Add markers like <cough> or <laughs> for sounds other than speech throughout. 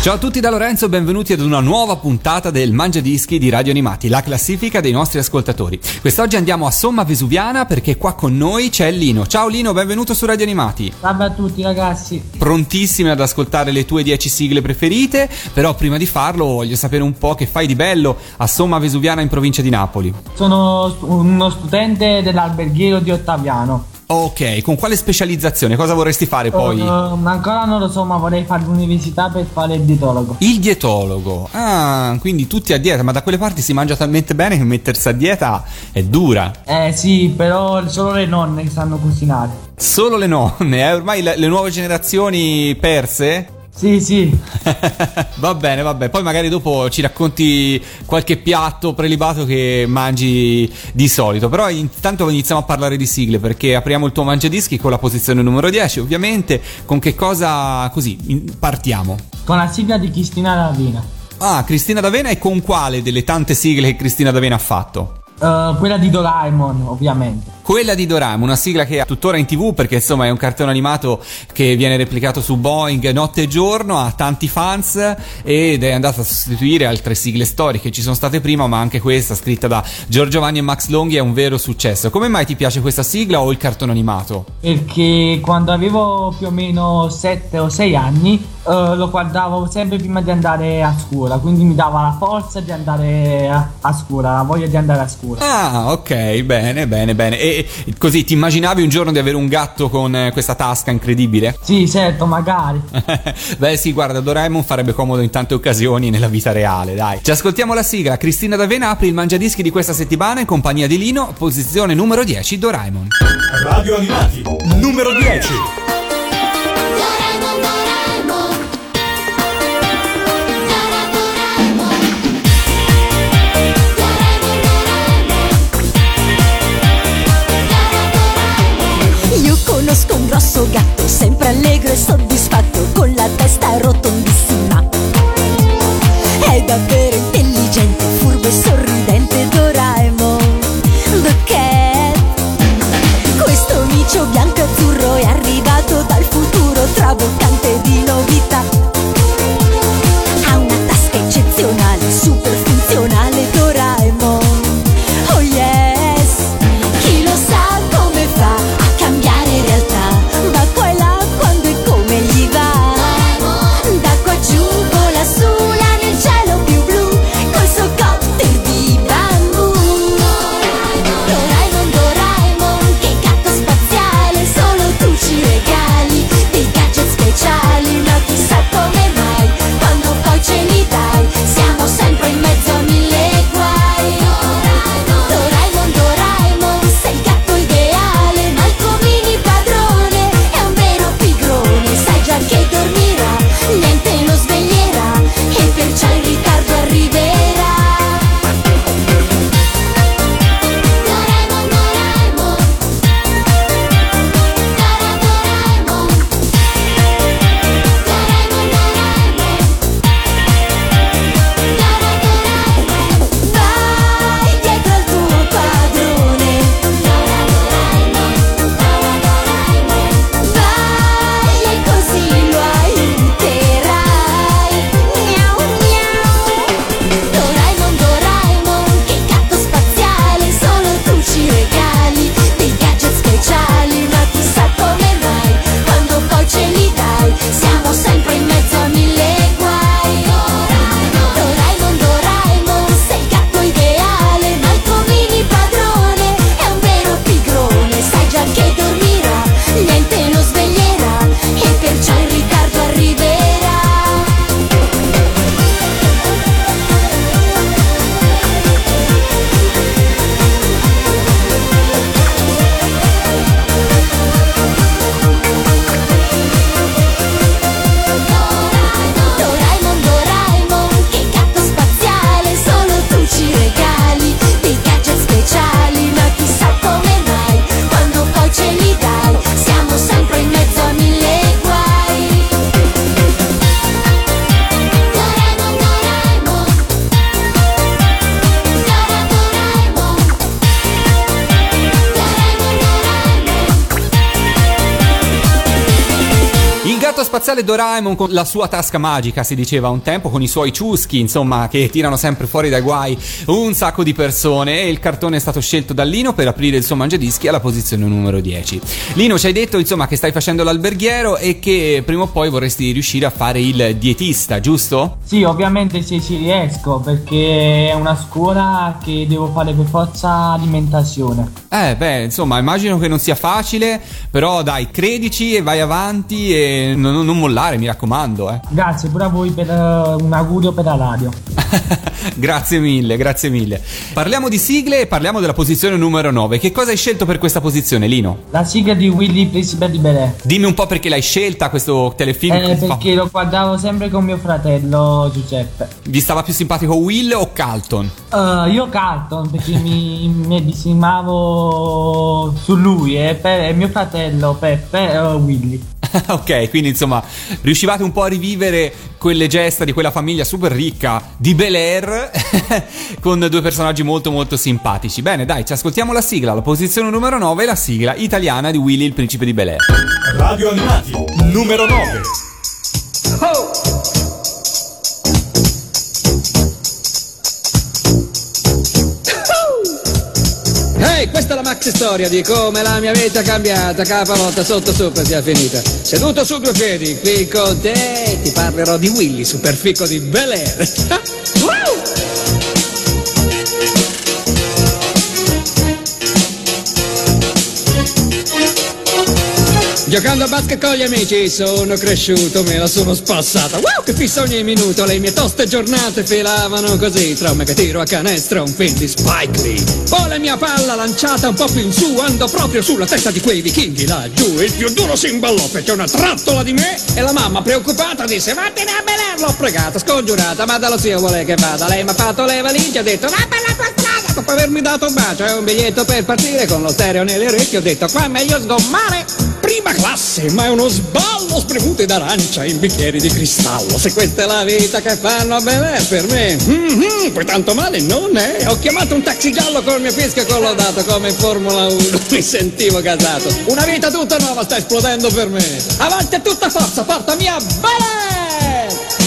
Ciao a tutti da Lorenzo, benvenuti ad una nuova puntata del Mangia Dischi di Radio Animati, la classifica dei nostri ascoltatori. Quest'oggi andiamo a Somma Vesuviana perché qua con noi c'è Lino. Ciao Lino, benvenuto su Radio Animati. Salve a tutti ragazzi. Prontissimi ad ascoltare le tue 10 sigle preferite, però prima di farlo voglio sapere un po' che fai di bello a Somma Vesuviana in provincia di Napoli. Sono uno studente dell'alberghiero di Ottaviano. Ok, con quale specializzazione? Cosa vorresti fare poi? Ehm, ancora non lo so, ma vorrei fare l'università per fare il dietologo. Il dietologo. Ah, quindi tutti a dieta, ma da quelle parti si mangia talmente bene che mettersi a dieta è dura. Eh sì, però solo le nonne che sanno cucinare. Solo le nonne, eh? ormai le, le nuove generazioni perse. Sì, sì. <laughs> va bene, va bene. Poi magari dopo ci racconti qualche piatto prelibato che mangi di solito. Però intanto iniziamo a parlare di sigle perché apriamo il tuo mangiadischi con la posizione numero 10, ovviamente. Con che cosa così partiamo? Con la sigla di Cristina Ravina. Ah, Cristina D'Avena e con quale delle tante sigle che Cristina D'Avena ha fatto? Eh, quella di Doraemon, ovviamente. Quella di Doraemon, una sigla che è tuttora in tv perché insomma è un cartone animato che viene replicato su Boeing notte e giorno, ha tanti fans ed è andata a sostituire altre sigle storiche che ci sono state prima, ma anche questa scritta da Giorgio Vanni e Max Longhi è un vero successo. Come mai ti piace questa sigla o il cartone animato? Perché quando avevo più o meno 7 o 6 anni eh, lo guardavo sempre prima di andare a scuola, quindi mi dava la forza di andare a, a scuola, la voglia di andare a scuola. Ah, ok, bene, bene, bene. E e <laughs> così ti immaginavi un giorno di avere un gatto con eh, questa tasca incredibile? Sì, certo, magari. <laughs> Beh sì, guarda, Doraemon farebbe comodo in tante occasioni nella vita reale, dai. Ci ascoltiamo la sigla. Cristina D'Avena apre il mangiadischi di questa settimana in compagnia di Lino, posizione numero 10, Doraemon. Radio Animati, numero 10. Conosco un grosso gatto, sempre allegro e soddisfatto, con la testa rotondissima. Doraemon con la sua tasca magica, si diceva un tempo, con i suoi ciuschi, insomma, che tirano sempre fuori dai guai un sacco di persone e il cartone è stato scelto da Lino per aprire il suo mangiadischi alla posizione numero 10. Lino, ci hai detto, insomma, che stai facendo l'alberghiero e che prima o poi vorresti riuscire a fare il dietista, giusto? Sì, ovviamente se ci riesco perché è una scuola che devo fare per forza alimentazione. Eh, beh, insomma, immagino che non sia facile, però dai, credici e vai avanti e non, non mollare, mi raccomando, eh. Grazie pure a voi per uh, un augurio per la radio. <laughs> grazie mille, grazie mille. Parliamo di sigle e parliamo della posizione numero 9. Che cosa hai scelto per questa posizione, Lino? La sigla di Willy Principe di Bel Air. Dimmi un po' perché l'hai scelta questo telefilm. Eh, perché lo guardavo sempre con mio fratello Giuseppe. Vi stava più simpatico Will o Carlton? Uh, io Carlton perché mi, mi bisimavo su lui e, per, e mio fratello Peppe uh, Willy. <laughs> ok, quindi insomma riuscivate un po' a rivivere quelle gesta di quella famiglia super ricca di Bel Air <laughs> con due personaggi molto molto simpatici. Bene, dai, ci ascoltiamo la sigla, la posizione numero 9 la sigla italiana di Willy il principe di Bel Air. Radio Animati, numero 9. Oh! Maxi storia di come la mia vita è cambiata, capanotta sotto sopra sia finita. Seduto su due piedi, qui con te ti parlerò di Willy, superfico di Bel Air. <laughs> Giocando a basket con gli amici sono cresciuto, me la sono spassata. Wow, che fissa ogni minuto, le mie toste giornate filavano così. Tra me che tiro a canestro un film di Spike Lee. Poi la mia palla lanciata un po' più in su, andò proprio sulla testa di quei vichinghi laggiù. Il più duro si imballò, fece una trattola di me e la mamma preoccupata disse vattene a Belen. L'ho pregata, scongiurata, ma dallo zio vuole che vada. Lei mi ha fatto le valigie, ha detto va per la tua. Dopo avermi dato un bacio e un biglietto per partire con lo stereo nelle orecchie, ho detto qua è meglio sgommare. Prima classe, ma è uno sballo spremute d'arancia in bicchieri di cristallo. Se questa è la vita che fanno a Bel Air per me, mm-hmm, poi tanto male non è. Ho chiamato un taxi giallo col mio fischio collato come in Formula 1. <laughs> Mi sentivo casato. Una vita tutta nuova sta esplodendo per me. Avanti a tutta forza, portami a Bel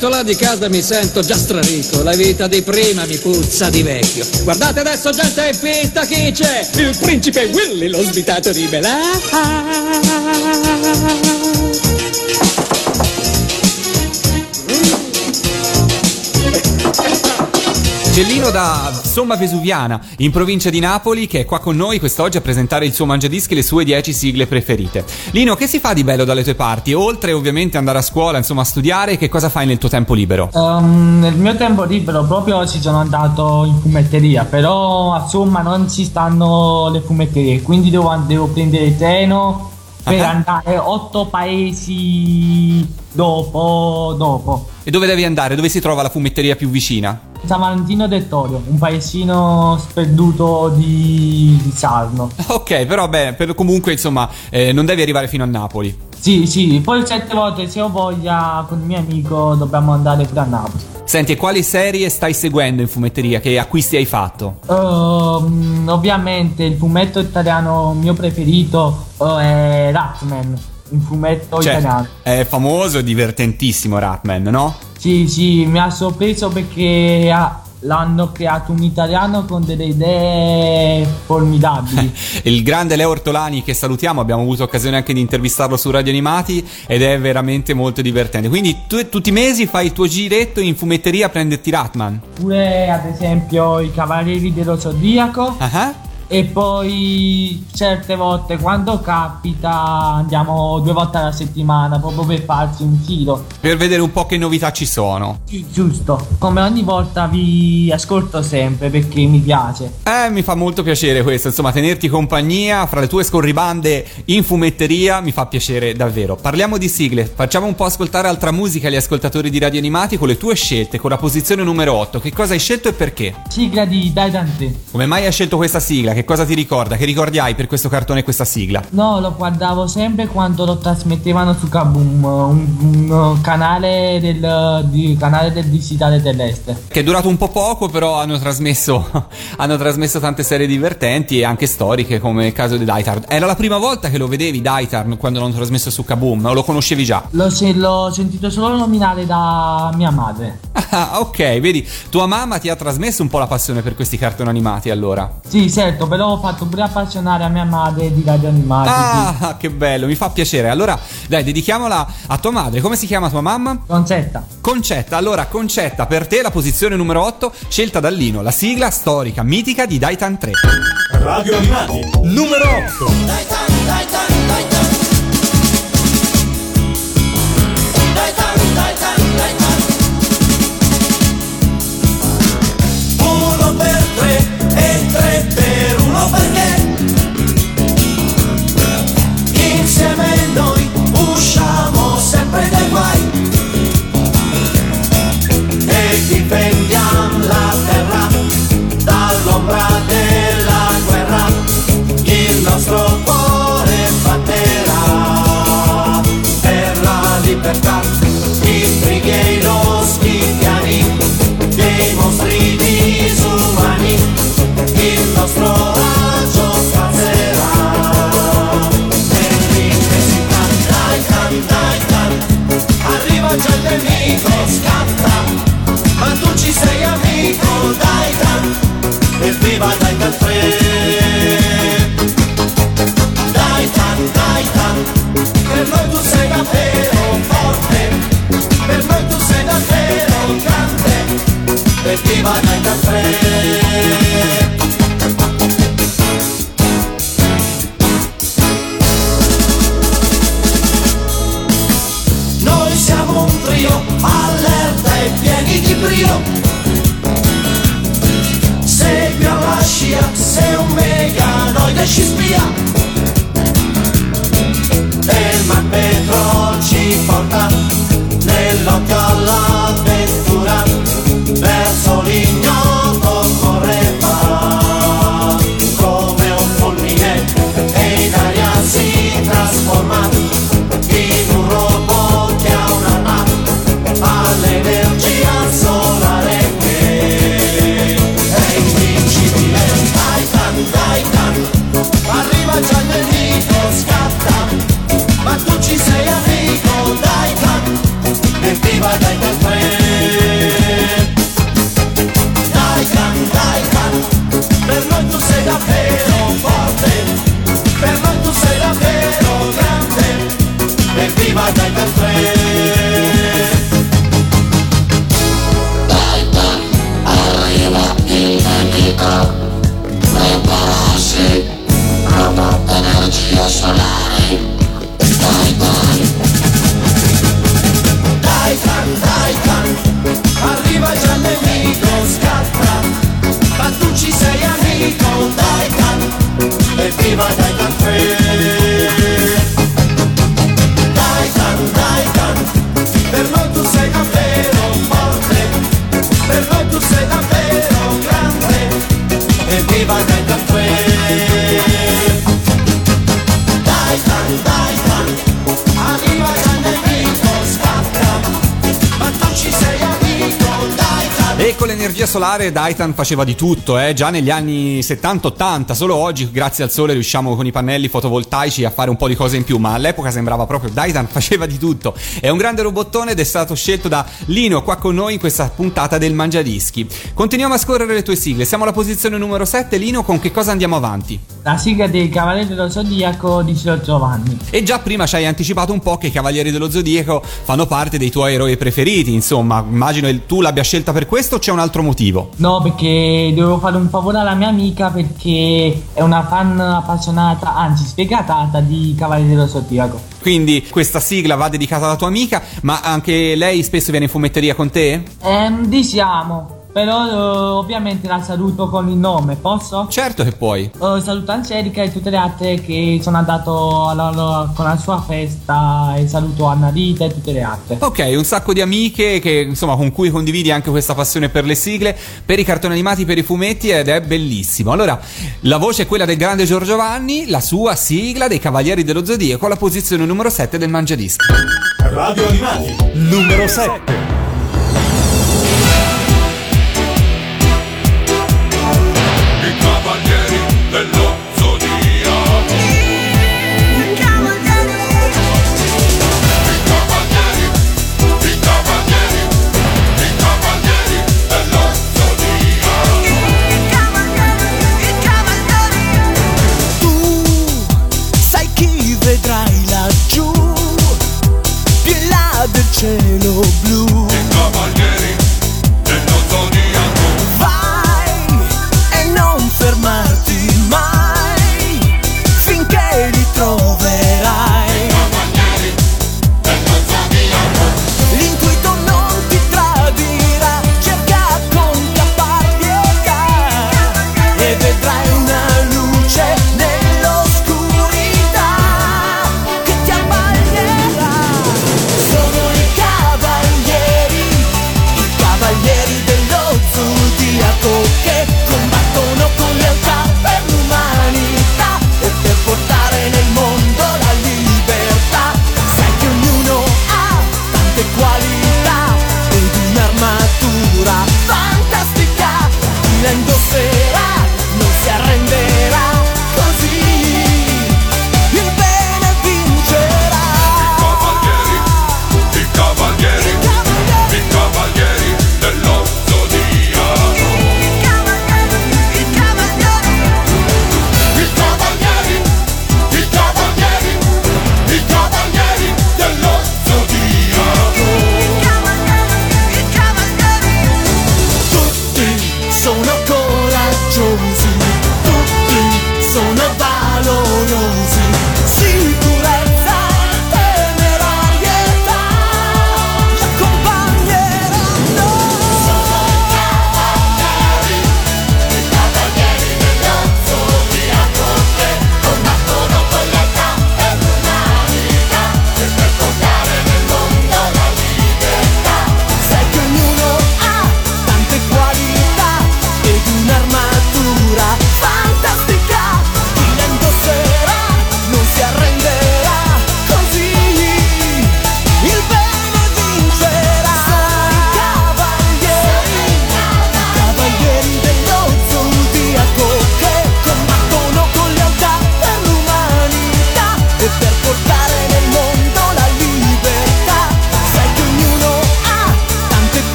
Air! Sventola di casa mi sento già strarico, la vita di prima mi puzza di vecchio. Guardate adesso gente in pista chi c'è? Il principe Willy, lo svitato di Belà. Cellino da Somma Vesuviana, in provincia di Napoli, che è qua con noi quest'oggi a presentare il suo mangiadischi e le sue 10 sigle preferite. Lino, che si fa di bello dalle tue parti? Oltre ovviamente andare a scuola, insomma, a studiare, che cosa fai nel tuo tempo libero? Um, nel mio tempo libero proprio ci sono andato in fumetteria, però insomma non ci stanno le fumetterie, quindi devo, devo prendere il treno per uh-huh. andare otto paesi dopo, dopo. E dove devi andare? Dove si trova la fumetteria più vicina? San Valentino del Torio, un paesino sperduto di, di Sarno. Ok, però beh, per, comunque insomma eh, non devi arrivare fino a Napoli. Sì, sì, poi certe volte se ho voglia con il mio amico dobbiamo andare pure a Napoli. Senti, e quali serie stai seguendo in fumetteria? Che acquisti hai fatto? Uh, ovviamente il fumetto italiano mio preferito uh, è Ratman, un fumetto cioè, italiano. È famoso e divertentissimo Ratman, no? Sì, sì, mi ha sorpreso perché ha, l'hanno creato un italiano con delle idee formidabili. <laughs> il grande Leo Ortolani che salutiamo, abbiamo avuto occasione anche di intervistarlo su Radio Animati ed è veramente molto divertente. Quindi tu tutti i mesi fai il tuo giretto in fumetteria a prenderti Ratman? Pure ad esempio i Cavalieri dello Zodiaco. Uh-huh e poi certe volte quando capita andiamo due volte alla settimana proprio per farci un giro. Per vedere un po' che novità ci sono. Sì, giusto. Come ogni volta vi ascolto sempre perché mi piace. Eh mi fa molto piacere questo. Insomma tenerti compagnia fra le tue scorribande in fumetteria mi fa piacere davvero. Parliamo di sigle. Facciamo un po' ascoltare altra musica agli ascoltatori di radio animati con le tue scelte con la posizione numero 8 che cosa hai scelto e perché? Sigla di Dai Dante come mai hai scelto questa sigla Che cosa ti ricorda? Che ricordi hai per questo cartone e questa sigla? No, lo guardavo sempre quando lo trasmettevano su Kaboom, un, un canale del, di, canale del digitale terrestre. Che è durato un po' poco, però hanno trasmesso, <laughs> hanno trasmesso tante serie divertenti e anche storiche, come il caso di Daitar. Era la prima volta che lo vedevi, Daitar, quando l'hanno trasmesso su Kaboom, o lo conoscevi già? L'ho, l'ho sentito solo nominare da mia madre. <laughs> Ah, ok, vedi, tua mamma ti ha trasmesso un po' la passione per questi cartoni animati, allora. Sì, certo, però ho fatto pure appassionare a mia madre di radio animati. sì. Ah, che bello, mi fa piacere. Allora, dai, dedichiamola a tua madre. Come si chiama tua mamma? Concetta. Concetta. Allora, Concetta, per te la posizione numero 8, scelta da Lino, la sigla storica mitica di Daitan 3. Radio Animati, numero 8. Uno evviva dai solare Daitan faceva di tutto, eh? già negli anni 70-80, solo oggi grazie al sole riusciamo con i pannelli fotovoltaici a fare un po' di cose in più, ma all'epoca sembrava proprio Daitan <laughs> faceva di tutto. È un grande robottone ed è stato scelto da Lino qua con noi in questa puntata del Mangiadischi. Continuiamo a scorrere le tue sigle, siamo alla posizione numero 7, Lino con che cosa andiamo avanti? La sigla dei Cavalieri dello Zodiaco di Sir Giovanni. E già prima ci hai anticipato un po' che i Cavalieri dello Zodiaco fanno parte dei tuoi eroi preferiti, insomma, immagino tu l'abbia scelta per questo o c'è un altro motivo? No, perché dovevo fare un favore alla mia amica perché è una fan appassionata, anzi sfegatata di Cavalieri dello Zodiaco. Quindi questa sigla va dedicata alla tua amica, ma anche lei spesso viene in fumetteria con te? Ehm, diciamo, però eh, ovviamente la saluto con il nome, posso? Certo che puoi. Eh, saluto Angelica e tutte le altre che sono andato alla- alla- con la sua festa e saluto Anna Rita e tutte le altre. Ok, un sacco di amiche che, insomma, con cui condividi anche questa passione per le sigle, per i cartoni animati, per i fumetti ed è bellissimo. Allora, la voce è quella del grande Giorgio Vanni, la sua sigla dei Cavalieri dello Zodiaco alla posizione numero 7 del Mangiadischi. Radio Animati, numero 7.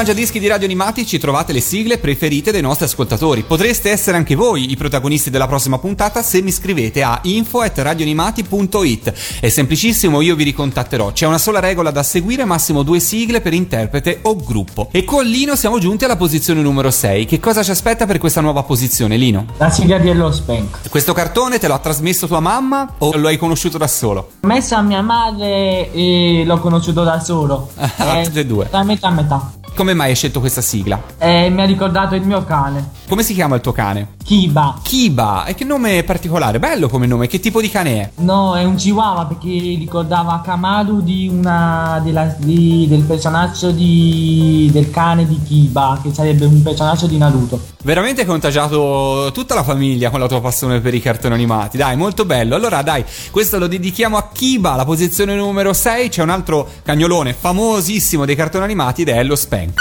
Mangiadischi di Radio Animati ci trovate le sigle preferite dei nostri ascoltatori. Potreste essere anche voi i protagonisti della prossima puntata se mi scrivete a info@radioanimati.it. È semplicissimo, io vi ricontatterò. C'è una sola regola da seguire, massimo due sigle per interprete o gruppo. E con Lino siamo giunti alla posizione numero 6. Che cosa ci aspetta per questa nuova posizione, Lino? La sigla di Hello Spank. Questo cartone te l'ha trasmesso tua mamma o lo hai conosciuto da solo? Messa a mia madre e l'ho conosciuto da solo. <laughs> Ah, tutte e due. Da metà a metà. Come mai hai scelto questa sigla? E mi ha ricordato il mio cane. Come si chiama il tuo cane? Kiba. Kiba, e che nome particolare, bello come nome, che tipo di cane è? No, è un chihuahua perché ricordava Kamaru di una della- di- del personaggio di, del cane di Kiba, che sarebbe un personaggio di Naruto. Veramente hai contagiato tutta la famiglia con la tua passione per i cartoni animati, dai, molto bello. Allora dai, questo lo dedichiamo a Kiba, la posizione numero 6, c'è un altro cagnolone famosissimo dei cartoni animati ed è Hello Spank.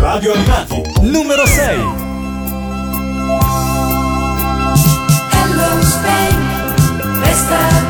Radio Animati, numero 6. Hello Spank, resta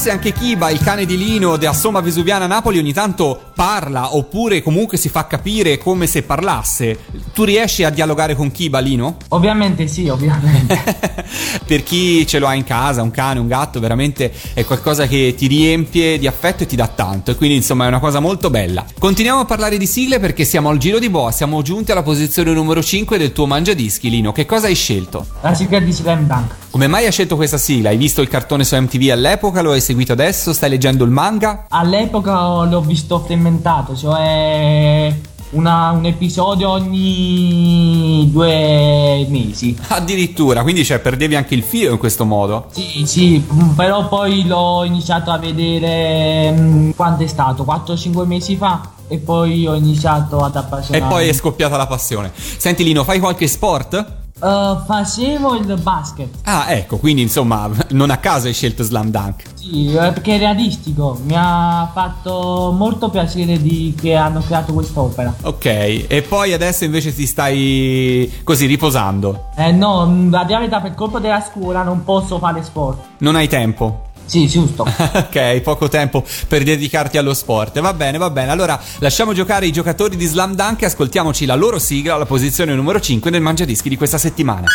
Se anche Kiba, il cane di Lino della Somma Vesuviana Napoli, ogni tanto parla oppure comunque si fa capire come se parlasse. Tu riesci a dialogare con Kiba, Lino? Ovviamente sì, ovviamente. <laughs> per chi ce lo ha in casa, un cane, un gatto, veramente è qualcosa che ti riempie di affetto e ti dà tanto. E quindi insomma è una cosa molto bella. Continuiamo a parlare di sigle perché siamo al giro di boa, siamo giunti alla posizione numero 5 del tuo mangiadischi, Lino. Che cosa hai scelto? La sigla di Slam Dunk. Come mai hai scelto questa sigla? Hai visto il cartone su MTV all'epoca? Lo hai seguito adesso? Stai leggendo il manga? All'epoca l'ho visto frammentato, cioè una- un episodio ogni due mesi. Addirittura, quindi cioè, perdevi anche il filo in questo modo. Sì, sì, però poi l'ho iniziato a vedere mm, quando è stato, 4-5 mesi fa e poi ho iniziato ad E appassionarmi. poi è scoppiata la passione. Senti Lino, fai qualche sport? Eh, facevo il basket, Ah, ecco, quindi insomma, non a caso hai scelto Slam Dunk. sì, eh, perché è realistico, mi ha fatto molto piacere di che hanno creato quest'opera. Ok, e poi adesso invece ti stai così riposando. Eh no, la verità per colpa della scuola non posso fare sport. Non hai tempo. Sì, giusto. <laughs> ok, poco tempo per dedicarti allo sport. Va bene, va bene. Allora, lasciamo giocare i giocatori di Slam Dunk e ascoltiamoci la loro sigla alla posizione numero 5 del Mangiadischi di questa settimana.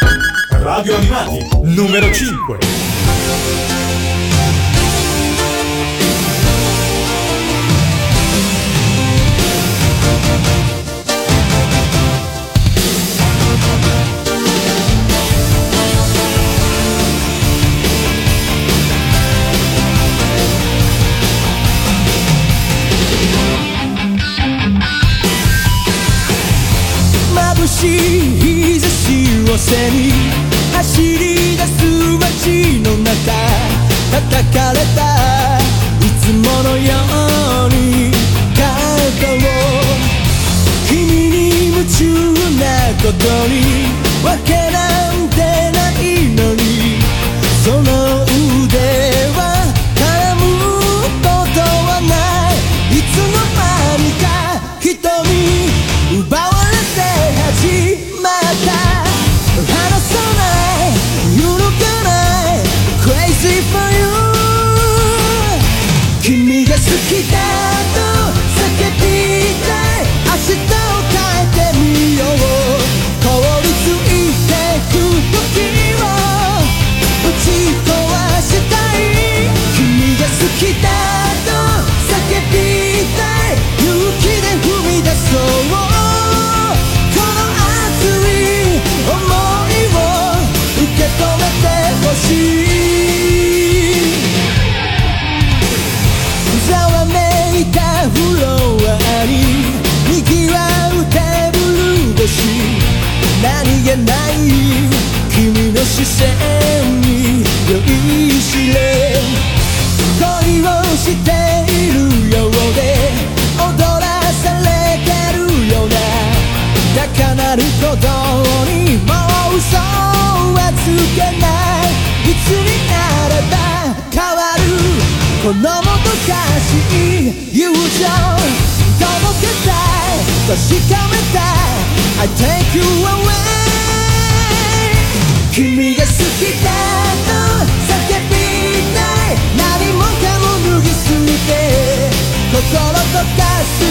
Radio Animati, numero 5. anymore 何気な。い君の視線に酔いしれ恋をしているようで踊らされてるような。高鳴る鼓動にもう嘘はつけな。いいつにな。れば変わるこのもどかしい友情届けたい確かめたい I take you away 君が好きだと叫びたい。何もかも脱ぎ捨て心溶かす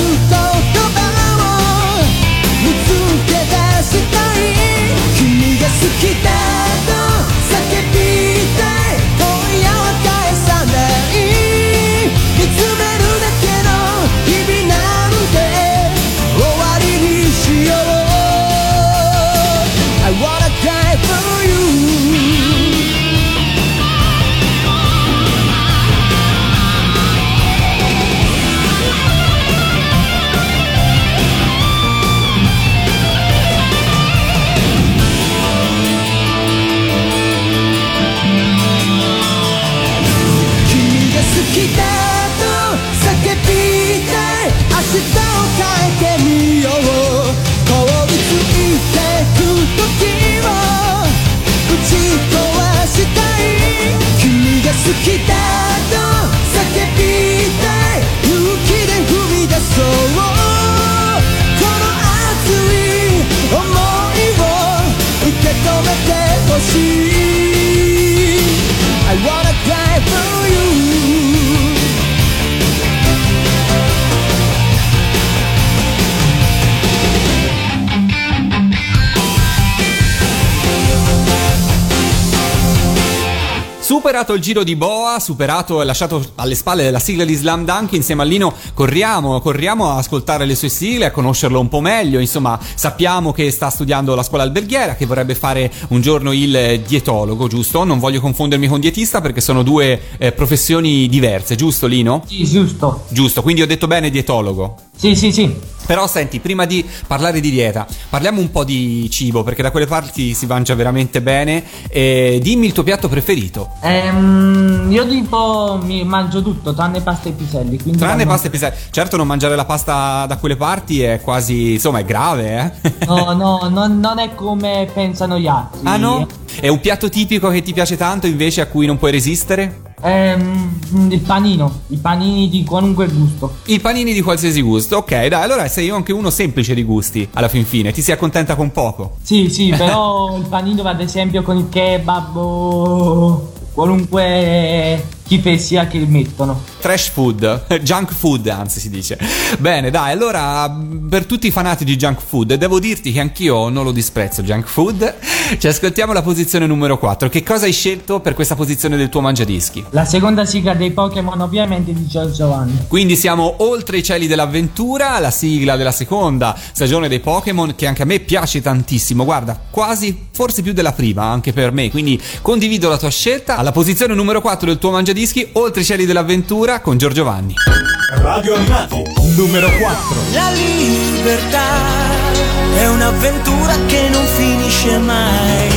Superato il giro di superato e lasciato alle spalle la sigla di Slam Dunk, insieme a Lino corriamo, corriamo a ascoltare le sue sigle, a conoscerlo un po' meglio. Insomma, sappiamo che sta studiando la scuola alberghiera, che vorrebbe fare un giorno il dietologo, giusto? Non voglio confondermi con dietista perché sono due eh, professioni diverse, giusto Lino? Sì, giusto. Giusto, quindi ho detto bene dietologo. Sì, sì, sì. Però senti, prima di parlare di dieta, parliamo un po' di cibo, perché da quelle parti si mangia veramente bene. Dimmi il tuo piatto preferito. Ehm, io tipo mi mangio tutto, tranne pasta e piselli. quindi Tranne quando- pasta e piselli. Certo, non mangiare la pasta da quelle parti è quasi, insomma, è grave, eh? No, no, non, non è come pensano gli altri. ah no? È un piatto tipico che ti piace tanto invece a cui non puoi resistere? Ehm, il panino, i panini di qualunque gusto. I panini di qualsiasi gusto, ok, dai, allora sei anche uno semplice di gusti alla fin fine, ti si accontenta con poco. Sì, sì, però il panino ad esempio con il kebab o qualunque schifezia che mettono. Trash food, <laughs> junk food anzi si dice. Bene, dai, allora per tutti i fanati di junk food, devo dirti che anch'io non lo disprezzo junk food. Ci ascoltiamo la posizione numero 4. Che cosa hai scelto per questa posizione del tuo mangiadischi? La seconda sigla dei Pokémon ovviamente di Giorgio Giovanni. Quindi siamo oltre i cieli dell'avventura, la sigla della seconda stagione dei Pokémon che anche a me piace tantissimo. Guarda, quasi forse più della prima anche per me. Quindi condivido la tua scelta. Alla posizione numero 4 del tuo mangiadischi, oltre i cieli dell'avventura con Giorgio Vanni. Radio Animati, numero 4. La libertà è un'avventura che non finisce mai.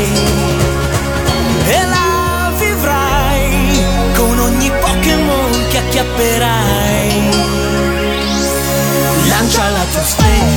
E la vivrai con ogni Pokémon che acchiapperai. Lancia la tua sfera.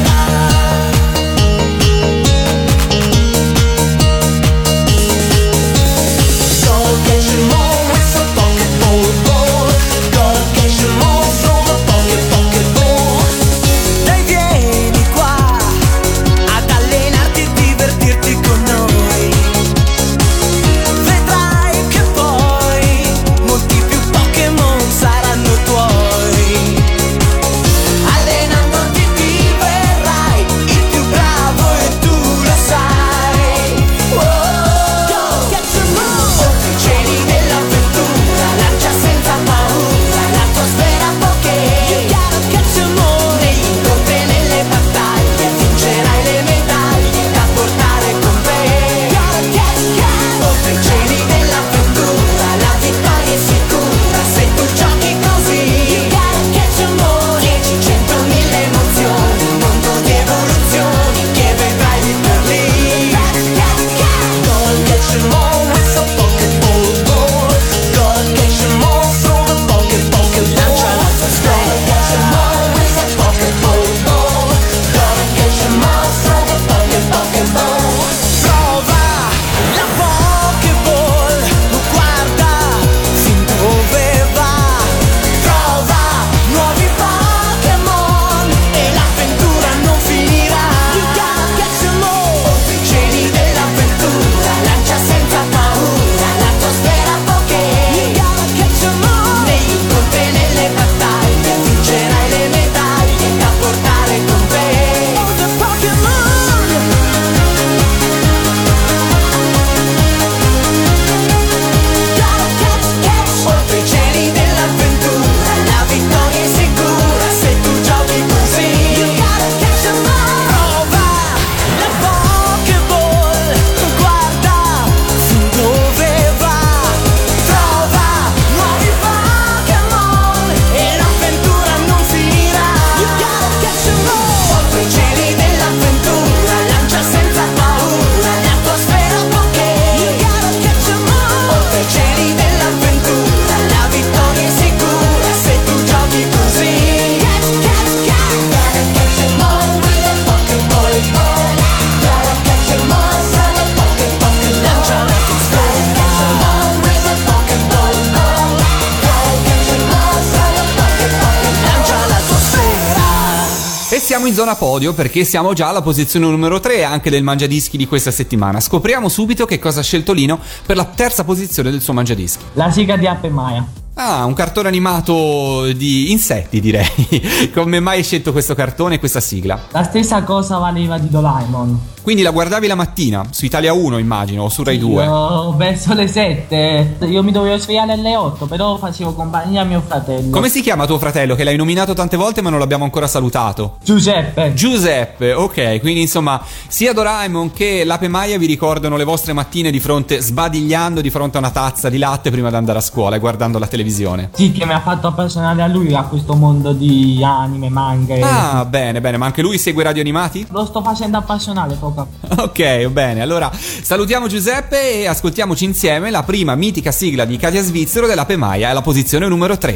Podio perché siamo già alla posizione numero 3 anche del mangiadischi di questa settimana. Scopriamo subito che cosa ha scelto Lino per la terza posizione del suo mangiadischi. La sigla di Ape Maya. Ah, un cartone animato di insetti direi. <laughs> Come mai hai scelto questo cartone e questa sigla? La stessa cosa valeva di Doraemon. Quindi la guardavi la mattina su Italia 1, immagino, o su Rai 2. Io verso le 7. Io mi dovevo svegliare alle 8, però facevo compagnia a mio fratello. Come si chiama tuo fratello che l'hai nominato tante volte ma non l'abbiamo ancora salutato? Giuseppe. Giuseppe, ok, quindi insomma sia Doraemon che l'Ape Maia vi ricordano le vostre mattine di fronte, sbadigliando di fronte a una tazza di latte prima di andare a scuola e guardando la televisione. Sì, che mi ha fatto appassionare a lui a questo mondo di anime, manga. e- Ah, bene, bene, ma anche lui segue radio animati? Lo sto facendo appassionare poco poco. <laughs> Ok, bene, allora salutiamo Giuseppe e ascoltiamoci insieme la prima mitica sigla di Katia Svizzero dell'Ape Maia alla posizione numero 3.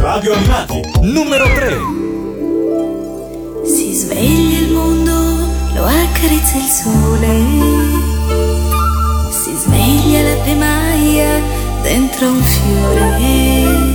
Radio Animati, numero 3. Si sveglia il mondo, lo accarezza il sole. Si sveglia la pemaia dentro un fiore.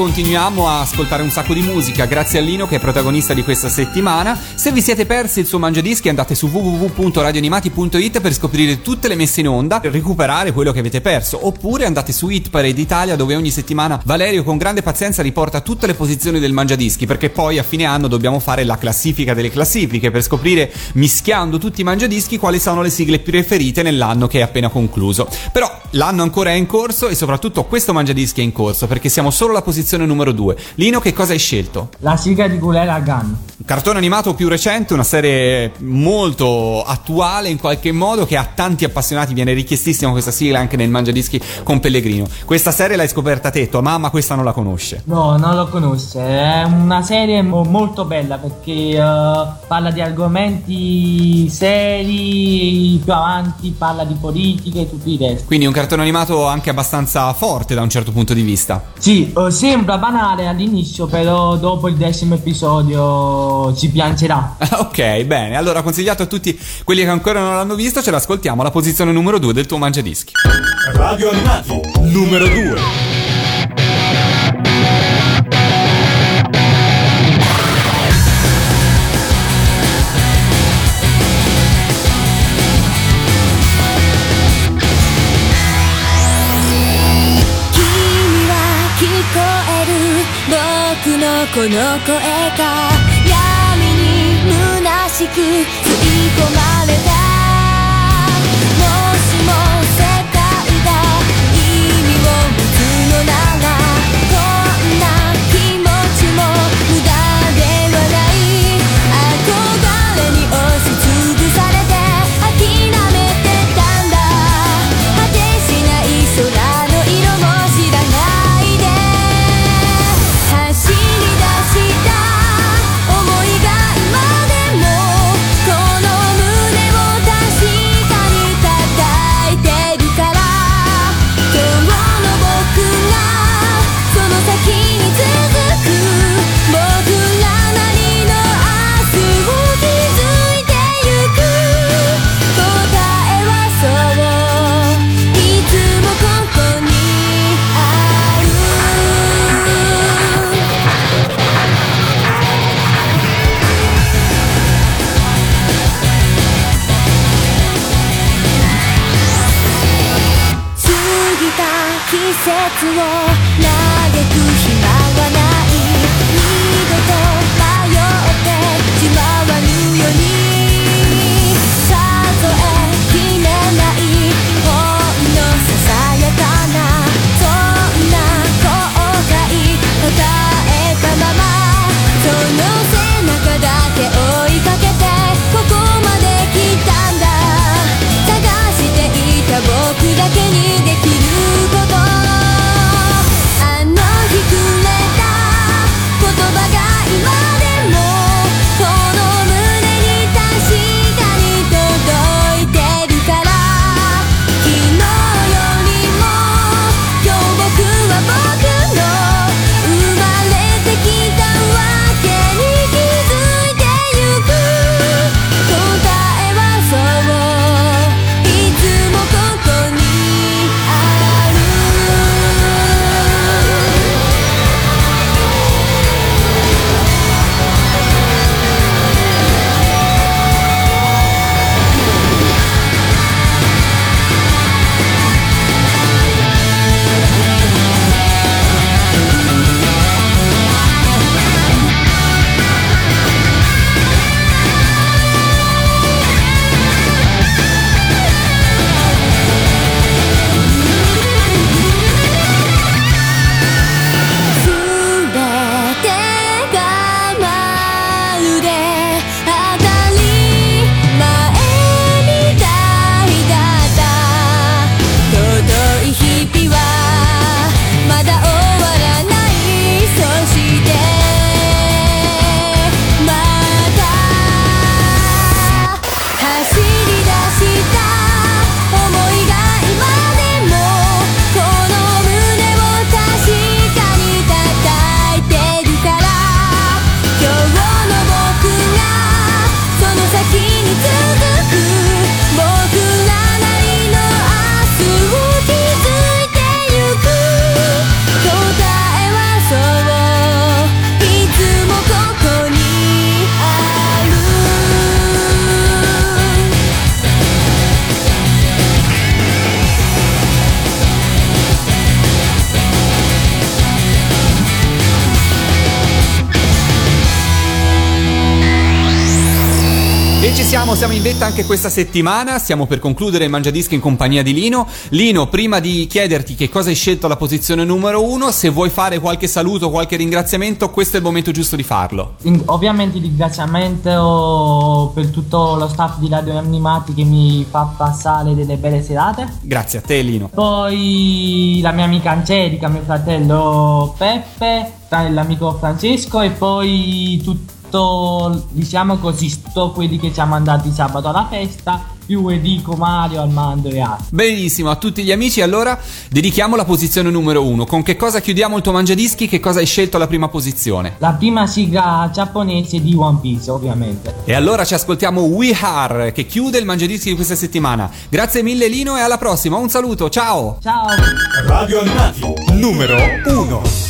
Continuiamo a ascoltare un sacco di musica grazie a Lino che è protagonista di questa settimana. Se vi siete persi il suo mangiadischi andate su www.radioanimati.it per scoprire tutte le messe in onda, per recuperare quello che avete perso. Oppure andate su Hit Parade Italia dove ogni settimana Valerio con grande pazienza riporta tutte le posizioni del mangiadischi perché poi a fine anno dobbiamo fare la classifica delle classifiche per scoprire mischiando tutti i mangiadischi quali sono le sigle preferite nell'anno che è appena concluso. Però l'anno ancora è in corso e soprattutto questo mangiadischi è in corso. perché siamo solo alla posizione numero 2. Lino, che cosa hai scelto? La sigla di Gulera Gun. Un cartone animato più recente, una serie molto attuale in qualche modo che a tanti appassionati viene richiestissima questa sigla anche nel Mangiadischi con Pellegrino. Questa serie l'hai scoperta te, tua mamma questa non la conosce. No, non lo conosce. È una serie mo- molto bella perché eh, parla di argomenti seri, più avanti parla di politica e tutti i resti. Quindi un cartone animato anche abbastanza forte da un certo punto di vista. Sì, eh, sembra banale all'inizio, però dopo il decimo episodio ci piangerà. <laughs> ok, bene. Allora consigliato a tutti quelli che ancora non l'hanno visto, ce l'ascoltiamo alla posizione numero 2 del tuo Mangiadischi. Radio Animati, numero 2. この声が闇に虚しく吸い込まれ siamo in vetta anche questa settimana, stiamo per concludere il Mangiadischi in compagnia di Lino. Lino, prima di chiederti che cosa hai scelto alla posizione numero uno, se vuoi fare qualche saluto, qualche ringraziamento, questo è il momento giusto di farlo. In, ovviamente il ringraziamento per tutto lo staff di Radio Animati che mi fa passare delle belle serate. Grazie a te Lino. Poi la mia amica Angelica, mio fratello Peppe, l'amico Francesco e poi tutti sto, diciamo così, sto quelli che ci ha mandati sabato alla festa più Edico, Mario, Armando e altri. Benissimo, a tutti gli amici. Allora dedichiamo la posizione numero uno. Con che cosa chiudiamo il tuo mangiadischi? Che cosa hai scelto alla prima posizione? La prima sigla giapponese di One Piece, ovviamente. E allora ci ascoltiamo We Are, che chiude il mangiadischi di questa settimana. Grazie mille, Lino, e alla prossima. Un saluto, ciao. Ciao. Radio Animati numero uno.